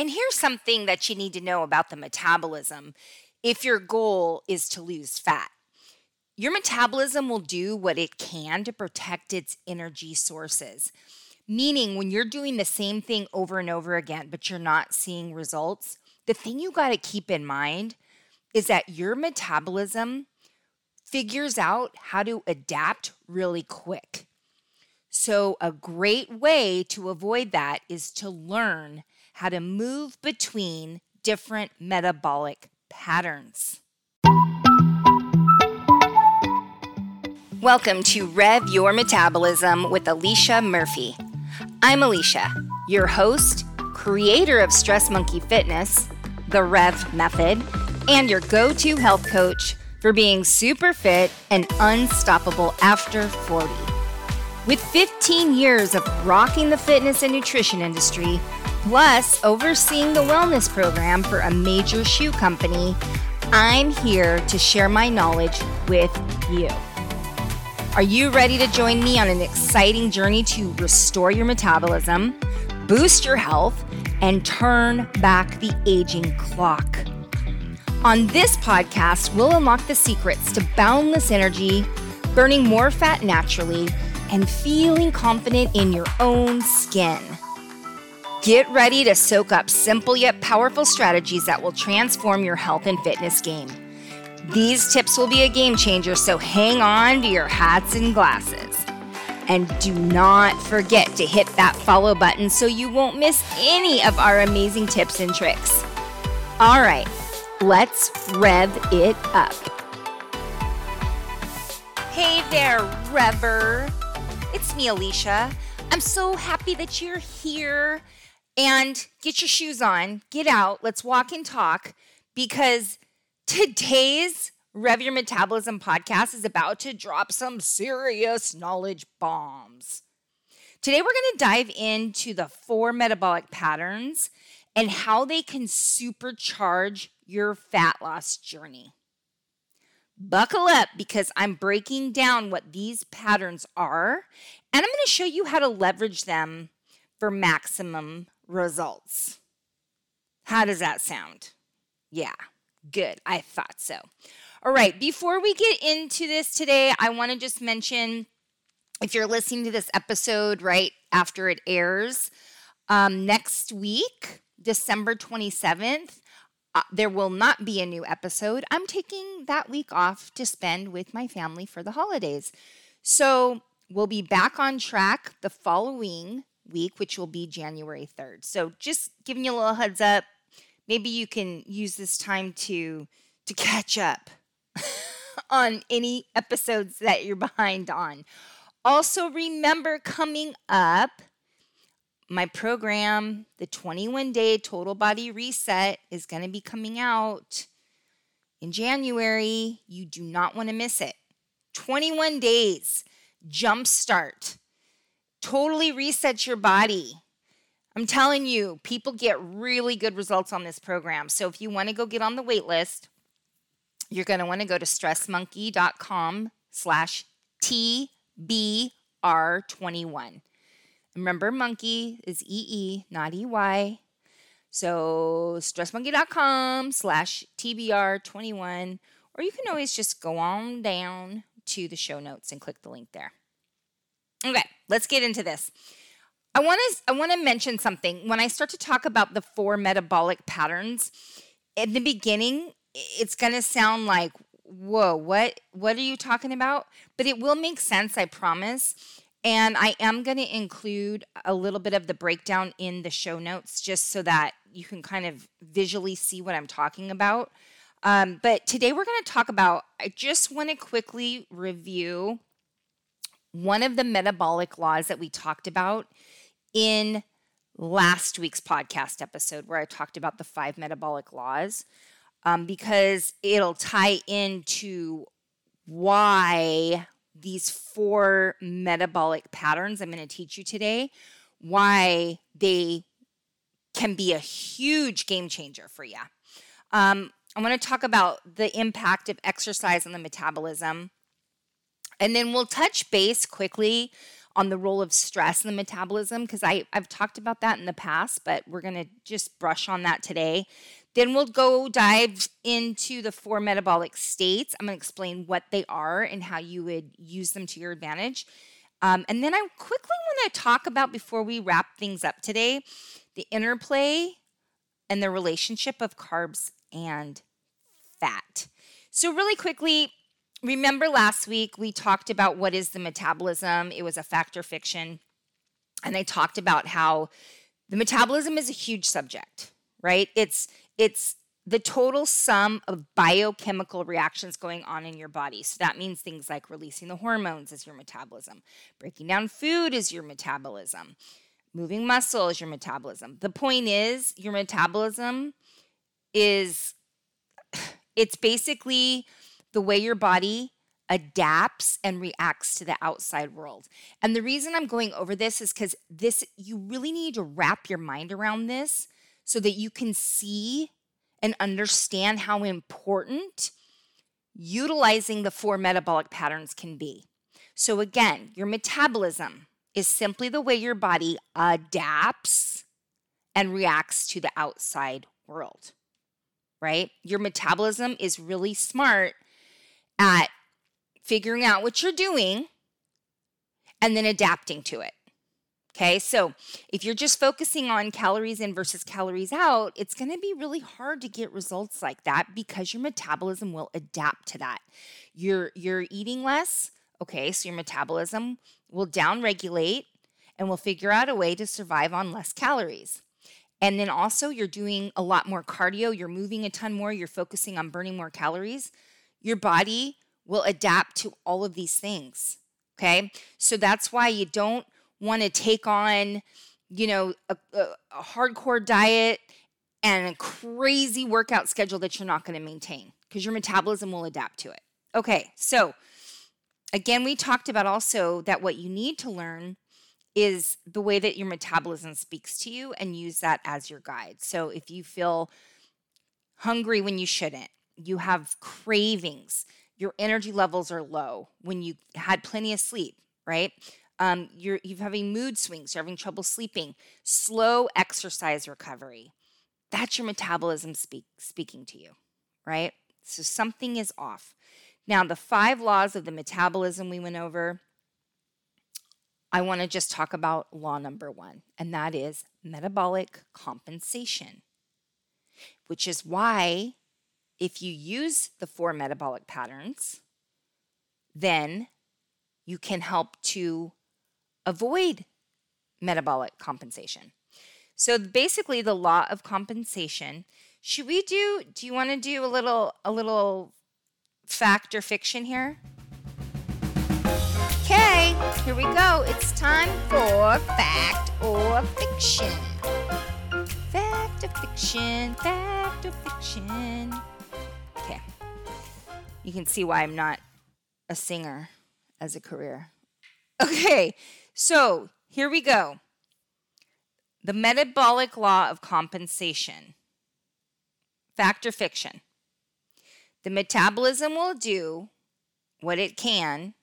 And here's something that you need to know about the metabolism if your goal is to lose fat. Your metabolism will do what it can to protect its energy sources. Meaning, when you're doing the same thing over and over again, but you're not seeing results, the thing you got to keep in mind is that your metabolism figures out how to adapt really quick. So, a great way to avoid that is to learn how to move between different metabolic patterns. Welcome to Rev Your Metabolism with Alicia Murphy. I'm Alicia, your host, creator of Stress Monkee Fitness, the Rev Method, and your go to health coach for being super fit and unstoppable after 40. With 15 years of rocking the fitness and nutrition industry, plus overseeing the wellness program for a major shoe company, I'm here to share my knowledge with you. Are you ready to join me on an exciting journey to restore your metabolism, boost your health, and turn back the aging clock? On this podcast, we'll unlock the secrets to boundless energy, burning more fat naturally, and feeling confident in your own skin. Get ready to soak up simple yet powerful strategies that will transform your health and fitness game. These tips will be a game changer, so hang on to your hats and glasses. And do not forget to hit that follow button so you won't miss any of our amazing tips and tricks. All right, let's rev it up. Hey there, Rever. It's me, Alicia. I'm so happy that you're here. And get your shoes on, get out, let's walk and talk because Today's Rev Your Metabolism podcast is about to drop some serious knowledge bombs. Today, we're going to dive into the four metabolic patterns and how they can supercharge your fat loss journey. Buckle up because I'm breaking down what these patterns are and I'm going to show you how to leverage them for maximum results. How does that sound? Yeah. Good. I thought so. All right. Before we get into this today, I want to just mention if you're listening to this episode right after it airs, um, next week, December 27th, uh, there will not be a new episode. I'm taking that week off to spend with my family for the holidays. So we'll be back on track the following week, which will be January 3rd. So just giving you a little heads up maybe you can use this time to to catch up on any episodes that you're behind on. Also remember coming up my program, the 21 day total body reset is going to be coming out in January. You do not want to miss it. 21 days jumpstart. Totally reset your body. I'm telling you, people get really good results on this program. So if you want to go get on the wait list, you're going to want to go to stressmonkee.com slash TBR21. Remember, monkey is EE, not EY. So stressmonkee.com slash TBR21. Or you can always just go on down to the show notes and click the link there. Okay, let's get into this. I want to I want to mention something. When I start to talk about the four metabolic patterns, in the beginning, it's going to sound like, "Whoa, what what are you talking about?" But it will make sense, I promise. And I am going to include a little bit of the breakdown in the show notes just so that you can kind of visually see what I'm talking about. Um, but today we're going to talk about, I just want to quickly review one of the metabolic laws that we talked about in last week's podcast episode where I talked about the five metabolic laws um, because it'll tie into why these four metabolic patterns I'm going to teach you today, why they can be a huge game changer for you. Um, I want to talk about the impact of exercise on the metabolism. And then we'll touch base quickly on the role of stress in the metabolism because I've talked about that in the past, but we're going to just brush on that today. Then we'll go dive into the four metabolic states. I'm going to explain what they are and how you would use them to your advantage. Um, and then I quickly want to talk about before we wrap things up today the interplay and the relationship of carbs and fat. So, really quickly, remember last week we talked about what is the metabolism? It was a factor fiction. And I talked about how the metabolism is a huge subject, right? It's it's the total sum of biochemical reactions going on in your body. So that means things like releasing the hormones is your metabolism, breaking down food is your metabolism, moving muscle is your metabolism. The point is, your metabolism is it's basically the way your body adapts and reacts to the outside world. And the reason I'm going over this is cuz this you really need to wrap your mind around this so that you can see and understand how important utilizing the four metabolic patterns can be. So, again, your metabolism is simply the way your body adapts and reacts to the outside world, right? Your metabolism is really smart at figuring out what you're doing and then adapting to it. Okay, so if you're just focusing on calories in versus calories out, it's going to be really hard to get results like that because your metabolism will adapt to that. You're you're eating less, okay, so your metabolism will downregulate and will figure out a way to survive on less calories. And then also you're doing a lot more cardio, you're moving a ton more, you're focusing on burning more calories. Your body will adapt to all of these things. Okay? So that's why you don't want to take on, you know, a, a, a hardcore diet and a crazy workout schedule that you're not going to maintain because your metabolism will adapt to it. Okay, so again, we talked about also that what you need to learn is the way that your metabolism speaks to you and use that as your guide. So if you feel hungry when you shouldn't, you have cravings, your energy levels are low when you had plenty of sleep, right? Um, you're you're having mood swings, you're having trouble sleeping, slow exercise recovery. That's your metabolism speak, speaking to you, right? So something is off. Now, the five laws of the metabolism we went over, I want to just talk about law number one, and that is metabolic compensation, which is why if you use the four metabolic patterns, then you can help to avoid metabolic compensation. So basically the law of compensation, should we do do you want to do a little a little fact or fiction here? Okay, here we go. It's time for fact or fiction. Fact or fiction, fact or fiction. You can see why I'm not a singer as a career. Okay, so here we go. The metabolic law of compensation. Fact or fiction? The metabolism will do what it can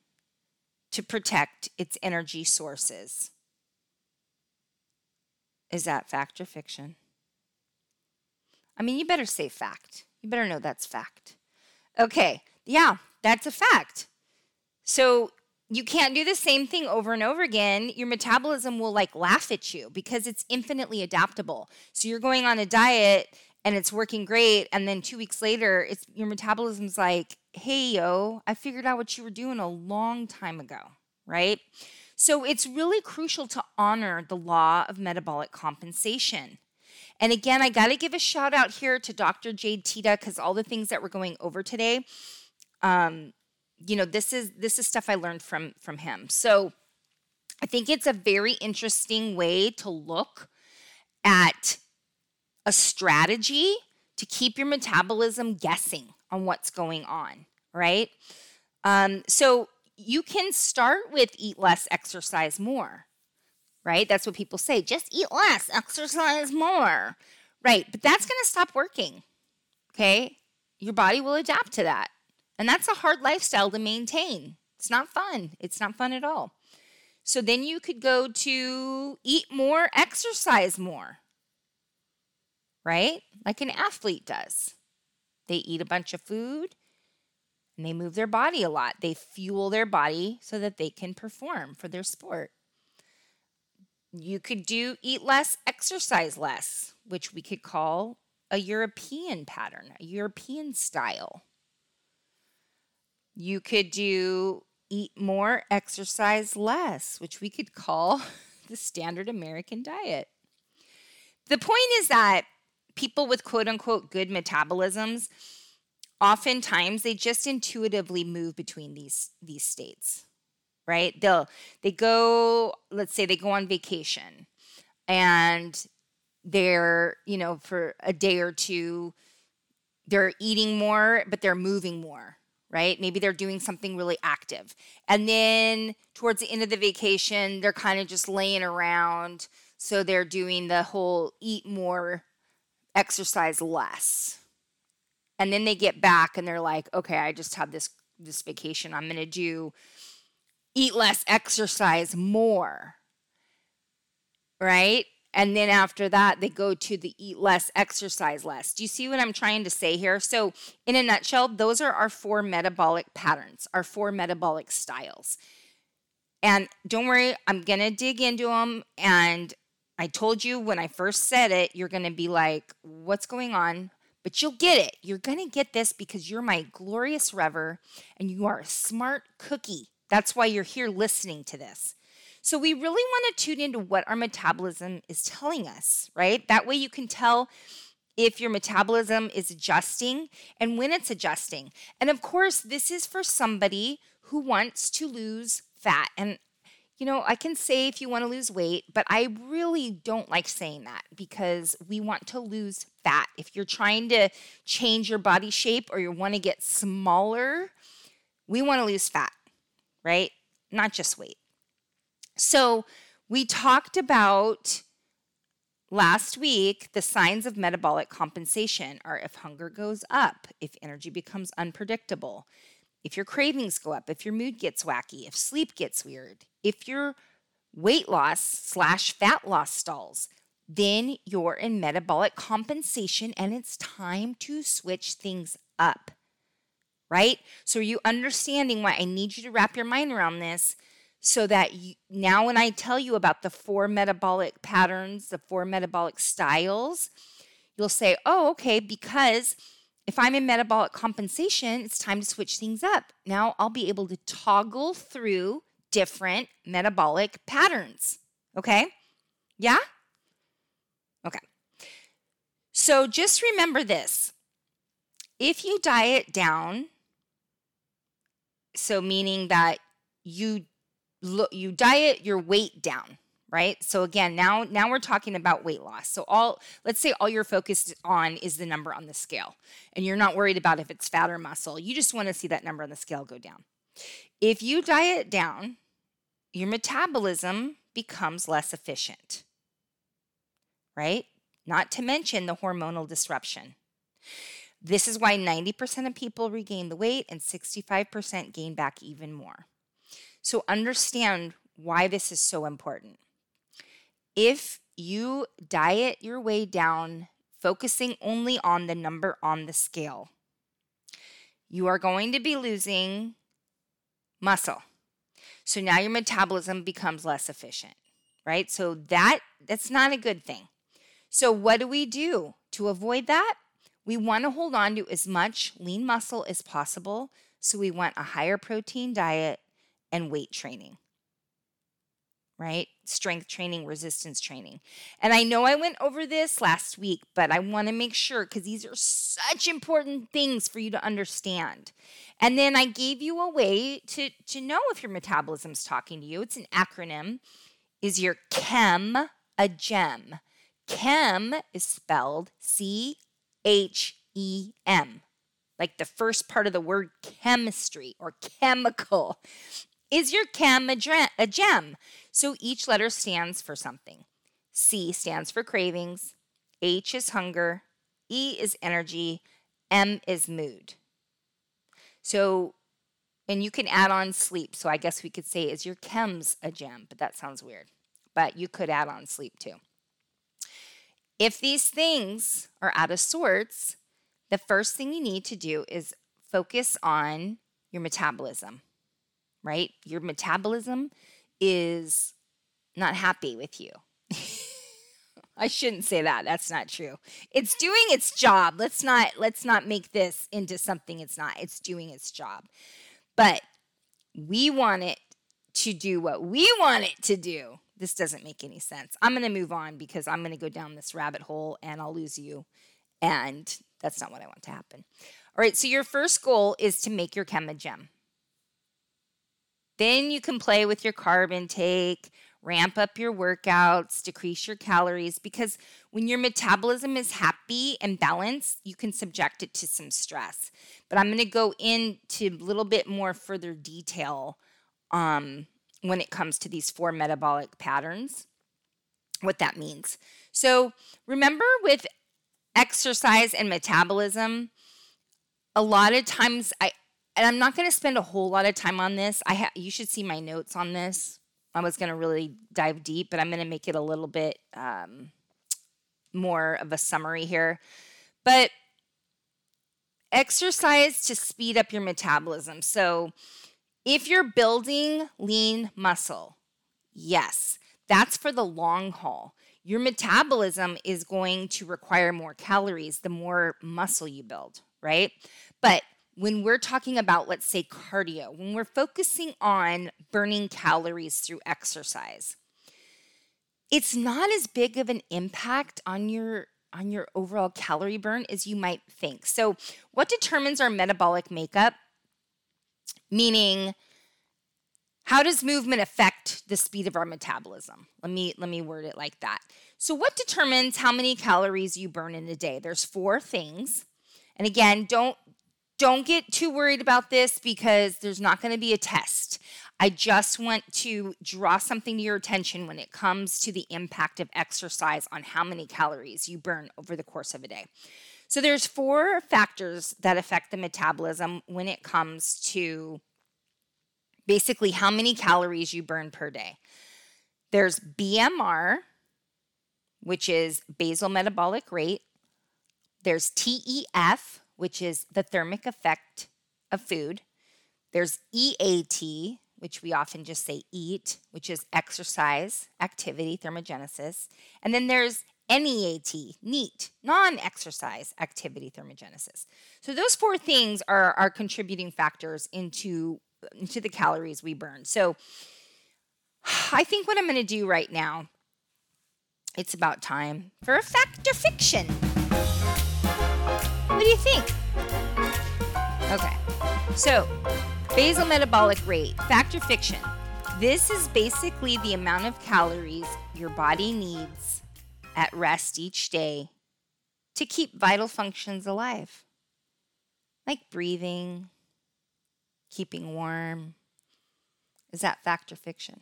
to protect its energy sources. Is that fact or fiction? I mean, you better say fact. You better know that's fact. Okay, yeah, that's a fact. So you can't do the same thing over and over again. Your metabolism will like laugh at you because it's infinitely adaptable. So you're going on a diet and it's working great and then 2 weeks later it's your metabolism's like, "Hey yo, I figured out what you were doing a long time ago." Right? So it's really crucial to honor the law of metabolic compensation. And again, I got to give a shout out here to Dr. Jade Teta because all the things that we're going over today, um, you know this is this is stuff i learned from from him so i think it's a very interesting way to look at a strategy to keep your metabolism guessing on what's going on right um, so you can start with eat less exercise more right that's what people say just eat less exercise more right but that's going to stop working okay your body will adapt to that and that's a hard lifestyle to maintain. It's not fun. It's not fun at all. So then you could go to eat more, exercise more, right? Like an athlete does. They eat a bunch of food and they move their body a lot. They fuel their body so that they can perform for their sport. You could do eat less, exercise less, which we could call a European pattern, a European style. You could do eat more, exercise less, which we could call the standard American diet. The point is that people with quote unquote good metabolisms oftentimes they just intuitively move between these these states right? They'll they go let's say they go on vacation and they're you know for a day or two they're eating more but they're moving more right? Maybe they're doing something really active. And then towards the end of the vacation they're kind of just laying around so they're doing the whole eat more exercise less. And then they get back and they're like okay i just had this this vacation. I'm going to do eat less exercise more right? And then after that they go to the eat less exercise less. Do you see what i'm trying to say here? So in a nutshell those are our four metabolic patterns our four metabolic styles. And don't worry i'm going to dig into them and i told you when i first said it you're going to be like what's going on? But you'll get it. You're going to get this because you're my glorious rever and you are a smart cookie. That's why you're here listening to this. So, we really want to tune into what our metabolism is telling us, right? That way you can tell if your metabolism is adjusting and when it's adjusting. And of course, this is for somebody who wants to lose fat. And you know, I can say if you want to lose weight, but I really don't like saying that because we want to lose fat. If you're trying to change your body shape or you want to get smaller, we want to lose fat, right? Not just weight. So, we talked about last week the signs of metabolic compensation are if hunger goes up, if energy becomes unpredictable, if your cravings go up, if your mood gets wacky, if sleep gets weird, if your weight loss slash fat loss stalls, then you're in metabolic compensation and it's time to switch things up. Right? So, are you understanding why I need you to wrap your mind around this so that you, now, when I tell you about the four metabolic patterns, the four metabolic styles, you'll say, oh, okay, because if I'm in metabolic compensation, it's time to switch things up. Now I'll be able to toggle through different metabolic patterns. Okay? Yeah? Okay. So just remember this. If you diet down, so meaning that you look you diet your weight down, right? So again, now now we're talking about weight loss. So all let's say all you're focused on is the number on the scale and you're not worried about if it's fat or muscle. You just want to see that number on the scale go down. If you diet down, your metabolism becomes less efficient. Right? Not to mention the hormonal disruption. This is why 90% of people regain the weight and 65% gain back even more. So understand why this is so important if you diet your way down, focusing only on the number on the scale, you are going to be losing muscle. So now your metabolism becomes less efficient, right? So that that's not a good thing. So what do we do to avoid that? We want to hold on to as much lean muscle as possible. So we want a higher protein diet and weight training right? Strength training, resistance training. And I know I went over this last week, but I want to make sure because these are such important things for you to understand. And then I gave you a way to, to know if your metabolism's talking to you. It's an acronym. Is your CHEM a gem? Chem is spelled C H E M, like the first part of the word chemistry or chemical. Is your chem a, gem? So each letter stands for something. C stands for cravings, H is hunger, E is energy, M is mood. So And you can add on sleep. So I guess we could say, is your chems a gem? But that sounds weird. But you could add on sleep too. If these things are out of sorts, the first thing you need to do is focus on your metabolism, right? Your metabolism is not happy with you. I shouldn't say that. That's not true. It's doing its job. Let's not let's not make this into something it's not. It's doing its job. But we want it to do what we want it to do. This doesn't make any sense. I'm going to move on because I'm going to go down this rabbit hole and I'll lose you. And that's not what I want to happen. All right, so your first goal is to make your chem a gem. Then you can play with your carb intake, ramp up your workouts, decrease your calories, because when your metabolism is happy and balanced, you can subject it to some stress. But I'm going to go into a little bit more further detail um, when it comes to these four metabolic patterns, what that means. So remember with exercise and metabolism, a lot of times I and I'm not going to spend a whole lot of time on this. I ha- you should see my notes on this. I was going to really dive deep, but I'm going to make it a little bit um, more of a summary here. But exercise to speed up your metabolism. So, if you're building lean muscle, yes, that's for the long haul. Your metabolism is going to require more calories the more muscle you build, right? But when we're talking about, let's say, cardio, when we're focusing on burning calories through exercise, it's not as big of an impact on your on your overall calorie burn as you might think. So, what determines our metabolic makeup? Meaning, how does movement affect the speed of our metabolism? Let me let me word it like that. So, what determines how many calories you burn in a day? There's four things. And again, don't don't get too worried about this because there's not going to be a test. I just want to draw something to your attention when it comes to the impact of exercise on how many calories you burn over the course of a day. So there's four factors that affect the metabolism when it comes to basically how many calories you burn per day. There's BMR, which is basal metabolic rate. There's TEF, which is the thermic effect of food. There's EAT, which we often just say eat, which is exercise, activity, thermogenesis. And then there's NEAT, NEAT, non exercise activity thermogenesis. So those four things are, are contributing factors into, into the calories we burn. So I think what I'm going to do right now, it's about time for a fact or fiction. What do you think? Okay, so basal metabolic rate, fact or fiction. This is basically the amount of calories your body needs at rest each day to keep vital functions alive, like breathing, keeping warm. Is that fact or fiction?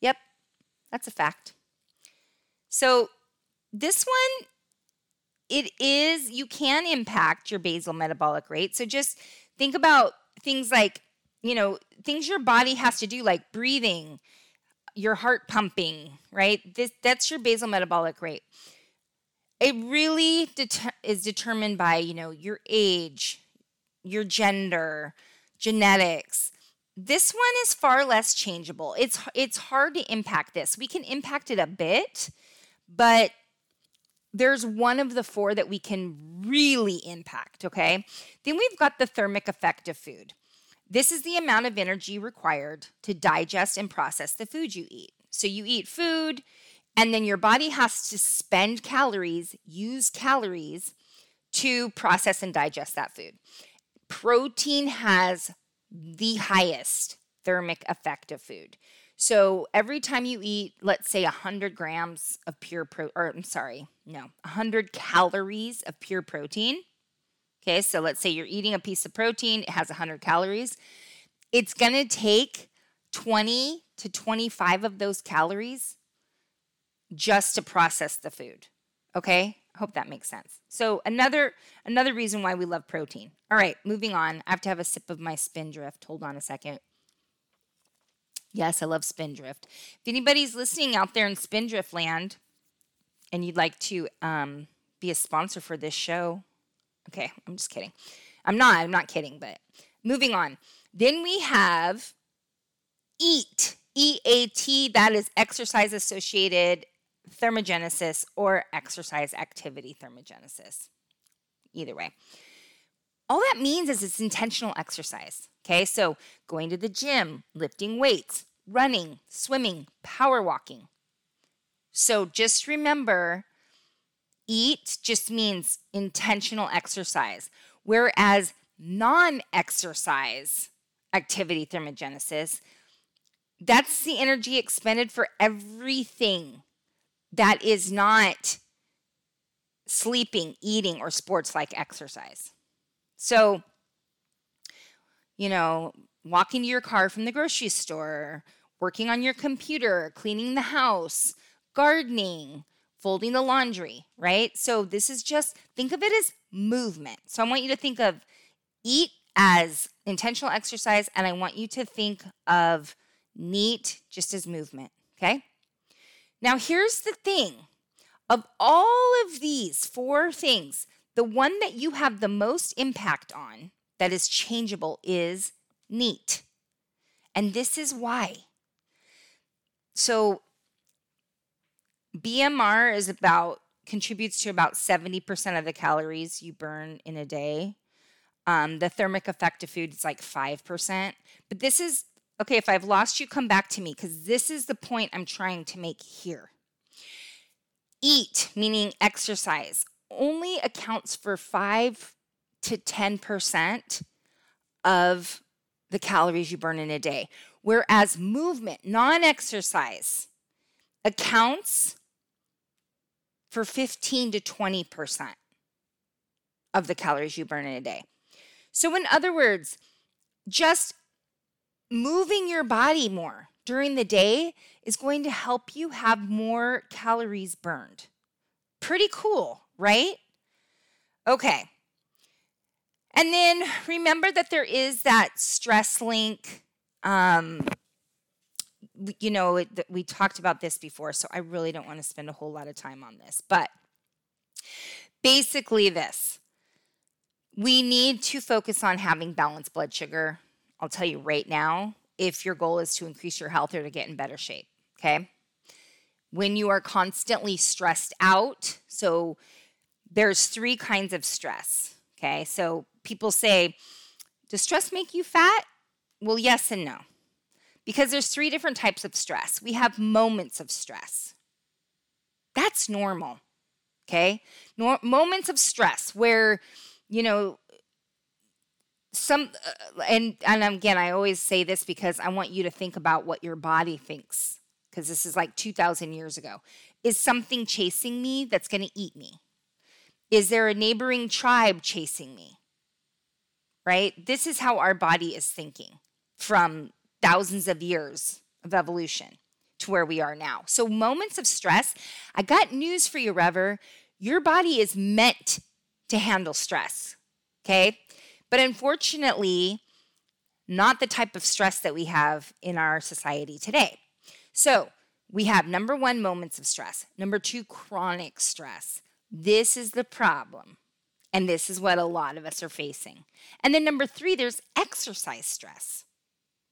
Yep, that's a fact. So, this one it is you can impact your basal metabolic rate. So just think about things like, you know, things your body has to do like breathing, your heart pumping, right? This that's your basal metabolic rate. It really det- is determined by, you know, your age, your gender, genetics. This one is far less changeable. It's it's hard to impact this. We can impact it a bit, but there's one of the four that we can really impact, okay? Then we've got the thermic effect of food. This is the amount of energy required to digest and process the food you eat. So you eat food, and then your body has to spend calories, use calories to process and digest that food. Protein has the highest thermic effect of food. So every time you eat, let's say 100 grams of pure pro, or I'm sorry, no, 100 calories of pure protein. Okay, so let's say you're eating a piece of protein, it has 100 calories. It's gonna take 20 to 25 of those calories just to process the food. Okay, I Hope that makes sense. So another another reason why we love protein. All right, moving on. I have to have a sip of my spindrift. Hold on a second. Yes, I love spindrift. If anybody's listening out there in spindrift land and you'd like to um, be a sponsor for this show, okay, I'm just kidding. I'm not. I'm not kidding. But moving on. Then we have EAT. E A T. That is exercise associated thermogenesis or exercise activity thermogenesis. Either way. All that means is it's intentional exercise. Okay, so going to the gym, lifting weights, running, swimming, power walking. So just remember eat just means intentional exercise, whereas non exercise activity thermogenesis, that's the energy expended for everything that is not sleeping, eating, or sports like exercise. So, you know, walking to your car from the grocery store, working on your computer, cleaning the house, gardening, folding the laundry, right? So, this is just think of it as movement. So, I want you to think of eat as intentional exercise, and I want you to think of NEAT just as movement, okay? Now, here's the thing of all of these four things, the one that you have the most impact on that is changeable is NEAT. And this is why. So, BMR is about contributes to about 70% of the calories you burn in a day. Um, the thermic effect of food is like 5%. But this is okay, if I've lost you, come back to me because this is the point I'm trying to make here. Eat, meaning exercise, only accounts for 5 to 10% of the calories you burn in a day, whereas movement, non exercise, accounts for 15 to 20% of the calories you burn in a day. So, in other words, just moving your body more during the day is going to help you have more calories burned. Pretty cool, right? Okay. And then remember that there is that stress link. Um, you know, we talked about this before, so I really don't want to spend a whole lot of time on this. But basically, this we need to focus on having balanced blood sugar I'll tell you right now if your goal is to increase your health or to get in better shape. Okay. When you are constantly stressed out, so there's three kinds of stress. Okay. So people say, does stress make you fat? Well, yes and no. Because there's three different types of stress. We have moments of stress. That's normal. Okay? Nor- moments of stress where, you know, some uh, and and again i always say this because i want you to think about what your body thinks because this is like 2000 years ago is something chasing me that's going to eat me is there a neighboring tribe chasing me right this is how our body is thinking from thousands of years of evolution to where we are now so moments of stress i got news for you rever your body is meant to handle stress okay but unfortunately, not the type of stress that we have in our society today. So, we have number one, moments of stress. Number two, chronic stress. This is the problem. And this is what a lot of us are facing. And then number three, there's exercise stress,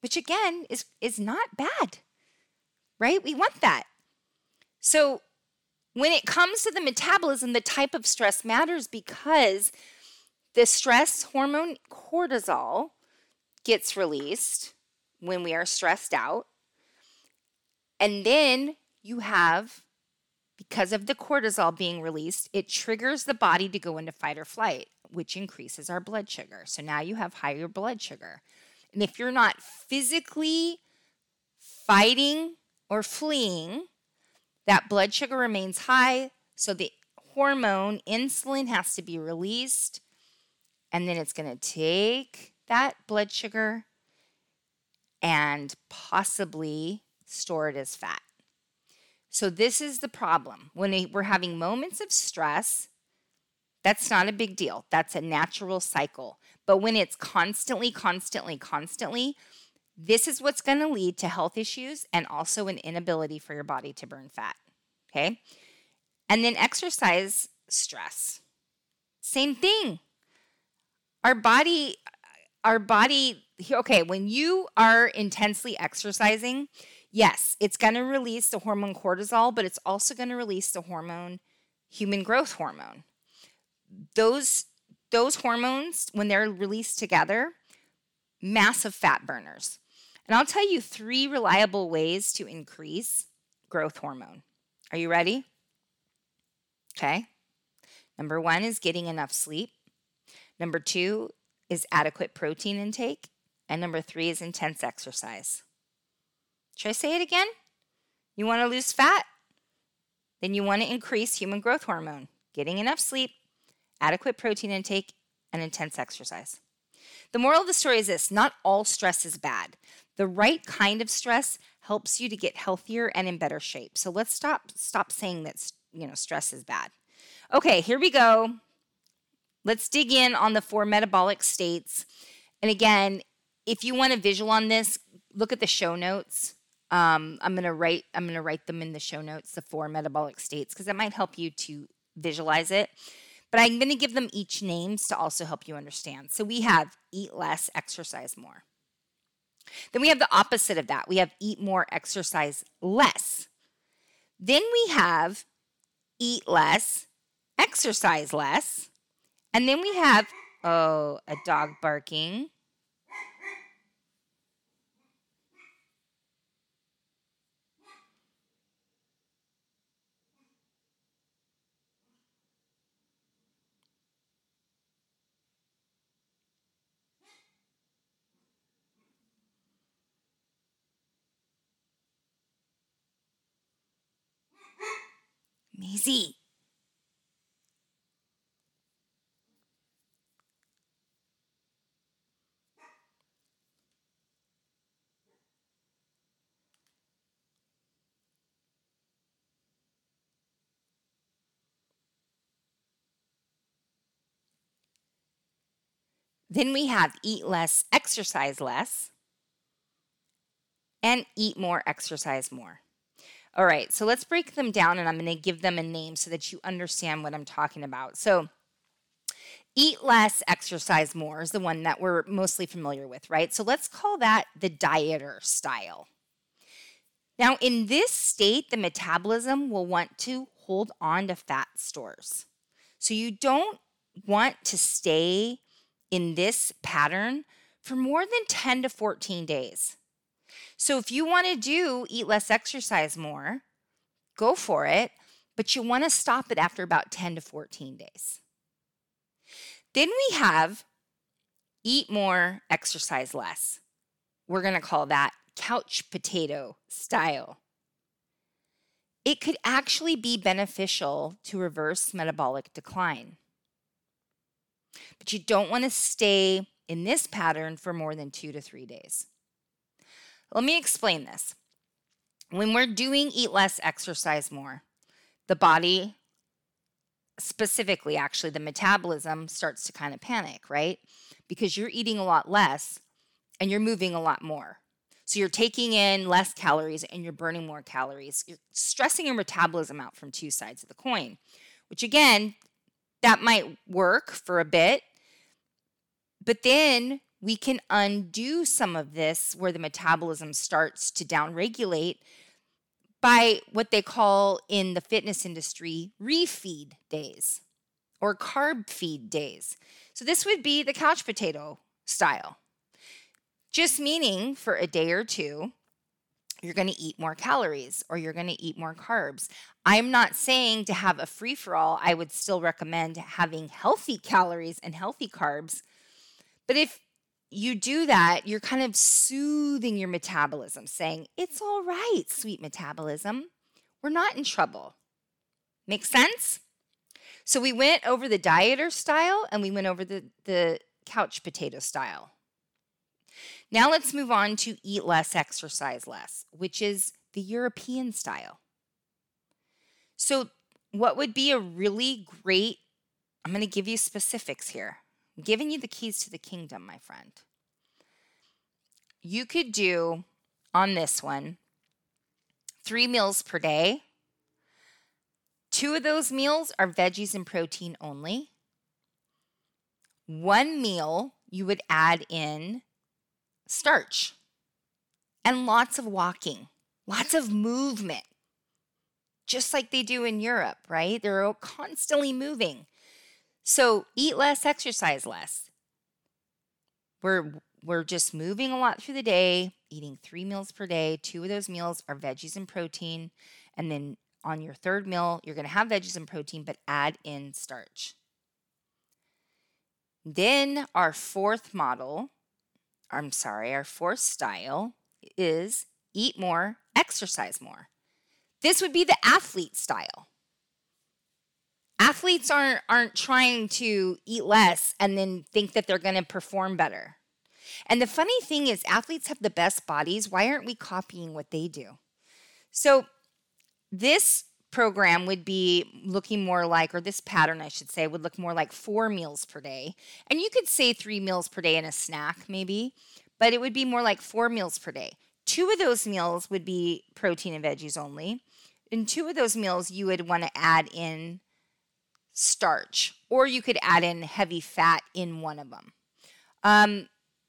which again is, is not bad, right? We want that. So when it comes to the metabolism, the type of stress matters because the stress hormone cortisol gets released when we are stressed out. And then you have, because of the cortisol being released, it triggers the body to go into fight or flight, which increases our blood sugar. So now you have higher blood sugar. And if you're not physically fighting or fleeing, that blood sugar remains high. So the hormone insulin has to be released and then it's going to take that blood sugar and possibly store it as fat. So, this is the problem. When we're having moments of stress, That's not a big deal. That's a natural cycle. But when it's constantly, constantly, constantly, this is what's going to lead to health issues and also an inability for your body to burn fat. Okay. And then exercise stress. Same thing. Our body, our body, okay, when you are intensely exercising, yes, it's going to release the hormone cortisol, but it's also going to release the hormone, human growth hormone. Those those hormones, when they're released together, massive fat burners. And I'll tell you three reliable ways to increase growth hormone. Are you ready? Okay. Number one is getting enough sleep. Number two is adequate protein intake. And number three is intense exercise. Should I say it again? You want to lose fat? Then you want to increase human growth hormone, getting enough sleep, adequate protein intake, and intense exercise. The moral of the story is this not all stress is bad. The right kind of stress helps you to get healthier and in better shape. So let's stop stop saying that you know stress is bad. Okay, here we go. Let's dig in on the four metabolic states. And again, if you want a visual on this, look at the show notes. Um, I'm gonna write I'm gonna write them in the show notes, the four metabolic states, because it might help you to visualize it. But I'm going to give them each names to also help you understand. So we have eat less, exercise more. Then we have the opposite of that. We have eat more, exercise less. Then we have eat less, exercise less. And then we have, oh, a dog barking. Maisie. Then we have eat less, exercise less, and eat more, exercise more. All right, so let's break them down and I'm going to give them a name so that you understand what I'm talking about. So, eat less, exercise more is the one that we're mostly familiar with, right? So, let's call that the dieter style. Now, in this state, the metabolism will want to hold on to fat stores. So, you don't want to stay in this pattern for more than 10 to 14 days. So if you want to do eat less, exercise more, go for it, but you want to stop it after about 10 to 14 days. Then we have eat more, exercise less. We're going to call that couch potato style. It could actually be beneficial to reverse metabolic decline. But you don't want to stay in this pattern for more than two to three days. Let me explain this. When we're doing eat less, exercise more, the body, specifically, actually, the metabolism starts to kind of panic, right? Because you're eating a lot less and you're moving a lot more. So you're taking in less calories and you're burning more calories. You're stressing your metabolism out from two sides of the coin, which again, that might work for a bit. But then we can undo some of this where the metabolism starts to downregulate by what they call in the fitness industry refeed days or carb feed days. So this would be the couch potato style. Just meaning for a day or two, you're going to eat more calories or you're going to eat more carbs. I'm not saying to have a free for all. I would still recommend having healthy calories and healthy carbs. But if you do that, you're kind of soothing your metabolism, saying, It's all right, sweet metabolism. We're not in trouble. Make sense? So we went over the dieter style and we went over the, the couch potato style. Now let's move on to eat less, exercise less, which is the European style. So, what would be a really great I'm going to give you specifics here. Giving you the keys to the kingdom, my friend. You could do on this one three meals per day. Two of those meals are veggies and protein only. One meal, you would add in starch and lots of walking, lots of movement, just like they do in Europe, right? They're constantly moving. So eat less, exercise less. We're we're just moving a lot through the day, eating 3 meals per day. Two of those meals are veggies and protein, and then on your third meal, you're going to have veggies and protein but add in starch. Then our fourth model, I'm sorry, our fourth style is eat more, exercise more. This would be the athlete style. Athletes aren't aren't trying to eat less and then think that they're going to perform better. And the funny thing is athletes have the best bodies. Why aren't we copying what they do? So this program would be looking more like, or this pattern, I should say, would look more like four meals per day. And you could say three meals per day and a snack, maybe, but it would be more like four meals per day. Two of those meals would be protein and veggies only. In two of those meals, you would want to add in starch, or you could add in heavy fat in one of them. Um,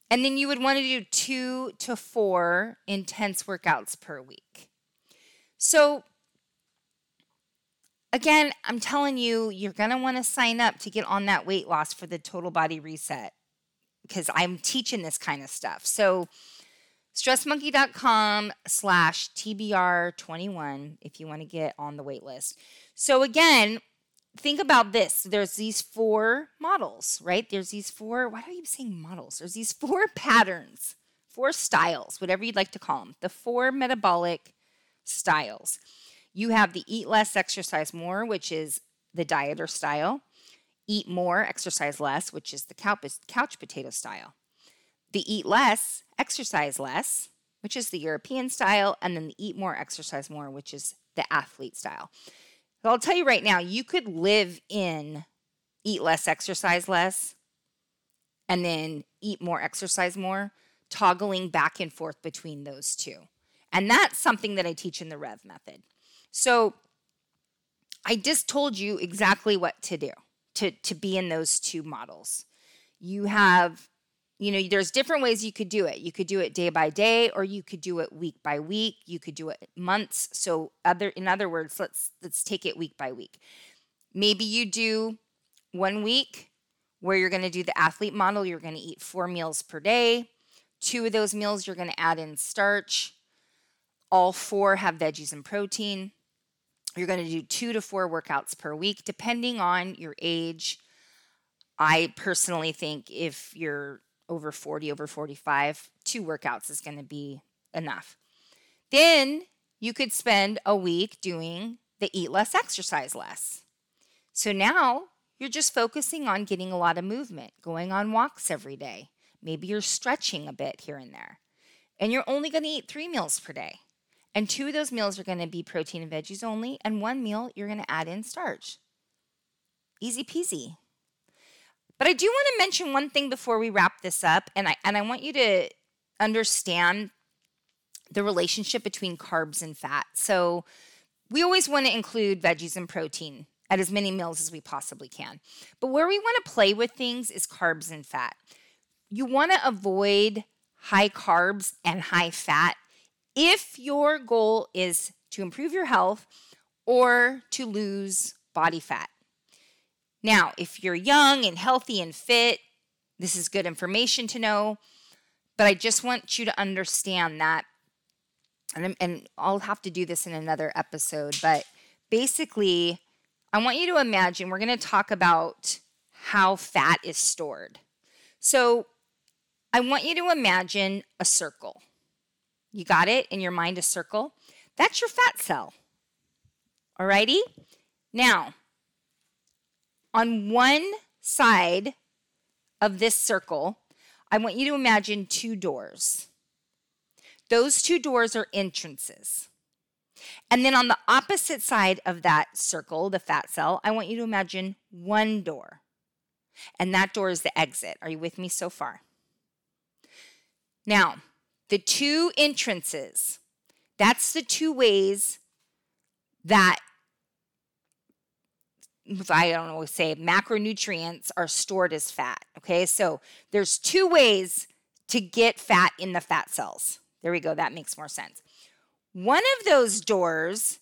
and then you would want to do two to four intense workouts per week. So again, I'm telling you, you're going to want to sign up to get on that weight loss for the total body reset because I'm teaching this kind of stuff. So, stressmonkee.com slash TBR21 if you want to get on the wait list. So, again, think about this. There's these four models, right? There's these four, why do keep saying models? There's these four patterns, four styles, whatever you'd like to call them, the four metabolic styles. You have the eat less, exercise more, which is the dieter style. Eat more, exercise less, which is the couch potato style. The eat less, exercise less, which is the European style. And then the eat more, exercise more, which is the athlete style. So I'll tell you right now, you could live in eat less, exercise less, and then eat more, exercise more, toggling back and forth between those two. And that's something that I teach in the REV method. So I just told you exactly what to do to, to be in those two models. You have, you know, there's different ways you could do it. You could do it day by day, or you could do it week by week. You could do it months. So other in other words, let's let's take it week by week. Maybe you do one week where you're going to do the athlete model. You're going to eat four meals per day. Two of those meals you're going to add in starch. All four have veggies and protein. You're going to do two to four workouts per week, depending on your age. I personally think if you're over 40, over 45, two workouts is going to be enough. Then you could spend a week doing the eat less, exercise less. So now you're just focusing on getting a lot of movement, going on walks every day. Maybe you're stretching a bit here and there. And you're only going to eat three meals per day. And two of those meals are going to be protein and veggies only, and one meal you're going to add in starch. Easy peasy. But I do want to mention one thing before we wrap this up, and I and I want you to understand the relationship between carbs and fat. So we always want to include veggies and protein at as many meals as we possibly can. But where we want to play with things is carbs and fat. You want to avoid high carbs and high fat if your goal is to improve your health or to lose body fat. Now, if you're young and healthy and fit, this is good information to know, but I just want you to understand that. And, and I'll have to do this in another episode, but basically, I want you to imagine we're going to talk about how fat is stored. So, I want you to imagine a circle. You got it in your mind a circle? That's your fat cell. Alrighty? Now, on one side of this circle, I want you to imagine two doors. Those two doors are entrances. And then on the opposite side of that circle, the fat cell, I want you to imagine one door. And that door is the exit. Are you with me so far? Now, the two entrances, that's the two ways that I don't know, say macronutrients are stored as fat. Okay, so there's two ways to get fat in the fat cells. There we go, that makes more sense. One of those doors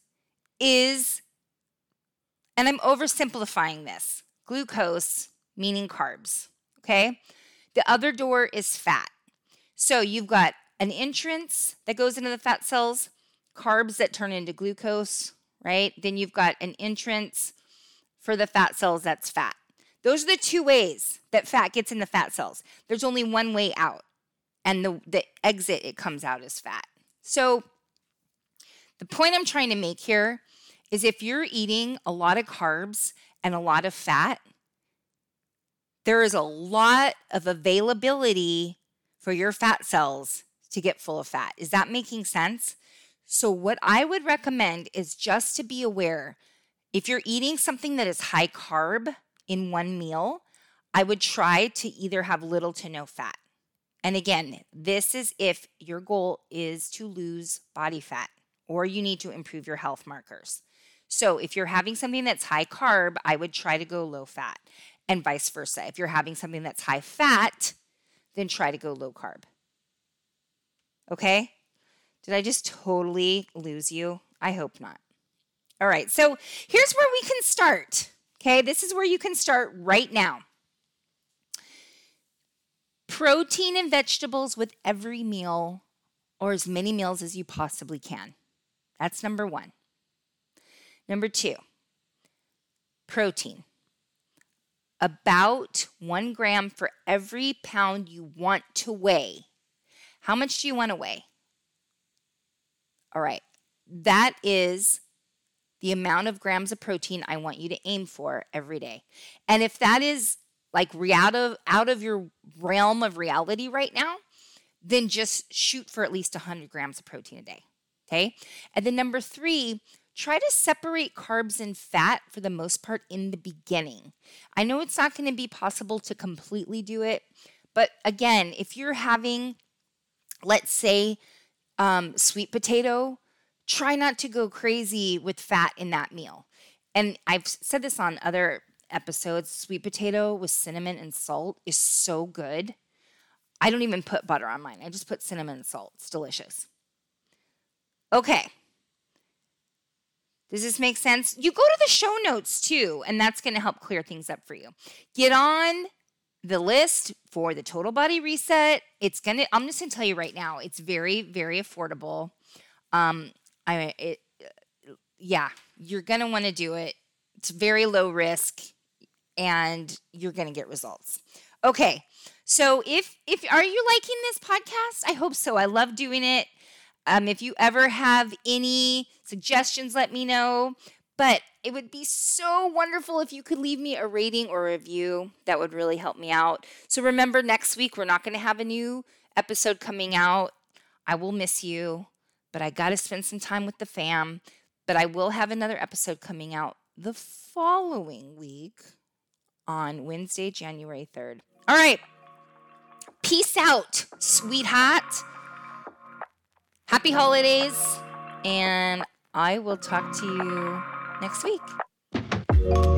is, and I'm oversimplifying this glucose, meaning carbs. Okay, the other door is fat. So you've got an entrance that goes into the fat cells, carbs that turn into glucose, right? Then you've got an entrance for the fat cells that's fat. Those are the two ways that fat gets in the fat cells. There's only one way out, and the, the exit it comes out as fat. So, the point I'm trying to make here is if you're eating a lot of carbs and a lot of fat, there is a lot of availability for your fat cells to get full of fat. Is that making sense? So, what I would recommend is just to be aware if you're eating something that is high carb in one meal, I would try to either have little to no fat. And again, this is if your goal is to lose body fat or you need to improve your health markers. So, if you're having something that's high carb, I would try to go low fat, and vice versa. If you're having something that's high fat, then try to go low carb. Okay? Did I just totally lose you? I hope not. All right, so here's where we can start. Okay, this is where you can start right now. Protein and vegetables with every meal or as many meals as you possibly can. That's number one. Number two, protein. About one gram for every pound you want to weigh. How much do you want to weigh? All right, that is the amount of grams of protein I want you to aim for every day. And if that is like out of out of your realm of reality right now, then just shoot for at least 100 grams of protein a day. Okay? And then number 3, try to separate carbs and fat for the most part in the beginning. I know it's not going to be possible to completely do it, but again, if you're having let's say um, sweet potato try not to go crazy with fat in that meal. And I've said this on other episodes sweet potato with cinnamon and salt is so good. I don't even put butter on mine, I just put cinnamon and salt. It's delicious. Okay. Does this make sense? You go to the show notes too, and that's going to help clear things up for you. Get on the list for the total body reset. It's going to, I'm just going to tell you right now, it's very, very affordable. Um, I mean, it, yeah, you're going to want to do it. It's very low risk and you're going to get results. Okay. So if if are you liking this podcast? I hope so. I love doing it. Um, if you ever have any suggestions, let me know. But it would be so wonderful if you could leave me a rating or review. That would really help me out. So remember, next week we're not going to have a new episode coming out. I will miss you but I got to spend some time with the fam. But I will have another episode coming out the following week on Wednesday, January 3rd. All right. Peace out, sweetheart. Happy holidays. And I will talk to you next week.